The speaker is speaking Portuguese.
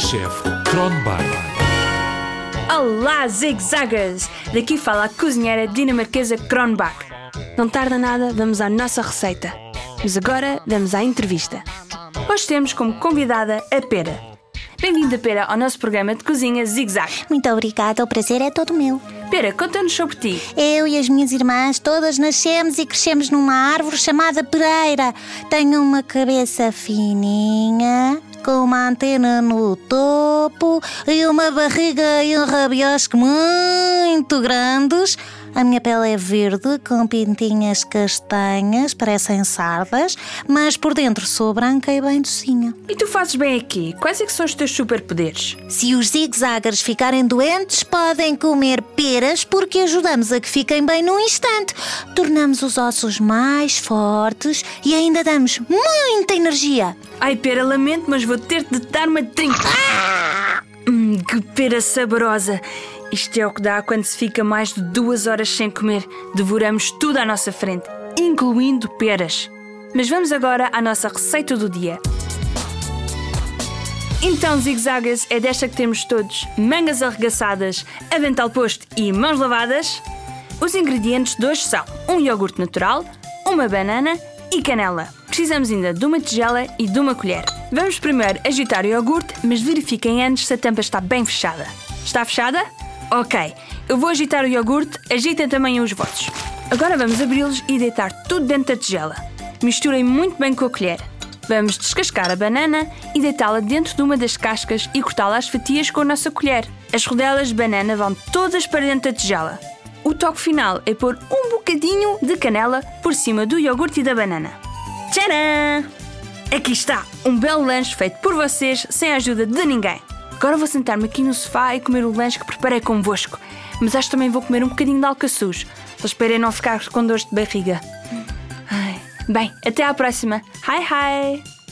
chefe Kronberg. Olá, zigzaggers! Daqui fala a cozinheira dinamarquesa Kronbach. Não tarda nada, vamos à nossa receita. Mas agora vamos à entrevista. Hoje temos como convidada a Pera. Bem-vinda, Pera, ao nosso programa de cozinha Zig Zag. Muito obrigada, o prazer é todo meu. Pera, conta-nos sobre ti. Eu e as minhas irmãs todas nascemos e crescemos numa árvore chamada Pereira. Tenho uma cabeça fininha, com uma antena no topo e uma barriga e um rabiosque muito grandes. A minha pele é verde, com pintinhas castanhas, parecem sardas, mas por dentro sou branca e bem docinha. E tu fazes bem aqui? Quais é que são os teus superpoderes? Se os zigzaggers ficarem doentes, podem comer peras porque ajudamos a que fiquem bem num instante. Tornamos os ossos mais fortes e ainda damos muita energia. Ai, Pera, lamento, mas vou ter de dar uma trinca. Hum, que pera saborosa! Isto é o que dá quando se fica mais de duas horas sem comer. Devoramos tudo à nossa frente, incluindo peras. Mas vamos agora à nossa receita do dia. Então, zigzagas, é desta que temos todos: mangas arregaçadas, avental posto e mãos lavadas. Os ingredientes de hoje são um iogurte natural, uma banana e canela. Precisamos ainda de uma tigela e de uma colher. Vamos primeiro agitar o iogurte, mas verifiquem antes se a tampa está bem fechada. Está fechada? Ok. Eu vou agitar o iogurte, agitem também os vossos. Agora vamos abri-los e deitar tudo dentro da tigela. Misturem muito bem com a colher. Vamos descascar a banana e deitá-la dentro de uma das cascas e cortá-la às fatias com a nossa colher. As rodelas de banana vão todas para dentro da tigela. O toque final é pôr um bocadinho de canela por cima do iogurte e da banana. Tcharam! Aqui está, um belo lanche feito por vocês sem a ajuda de ninguém. Agora vou sentar-me aqui no sofá e comer o lanche que preparei convosco. Mas acho que também vou comer um bocadinho de alcaçuz. Só esperem não ficar com dores de barriga. Ai. Bem, até à próxima. Hi, hi!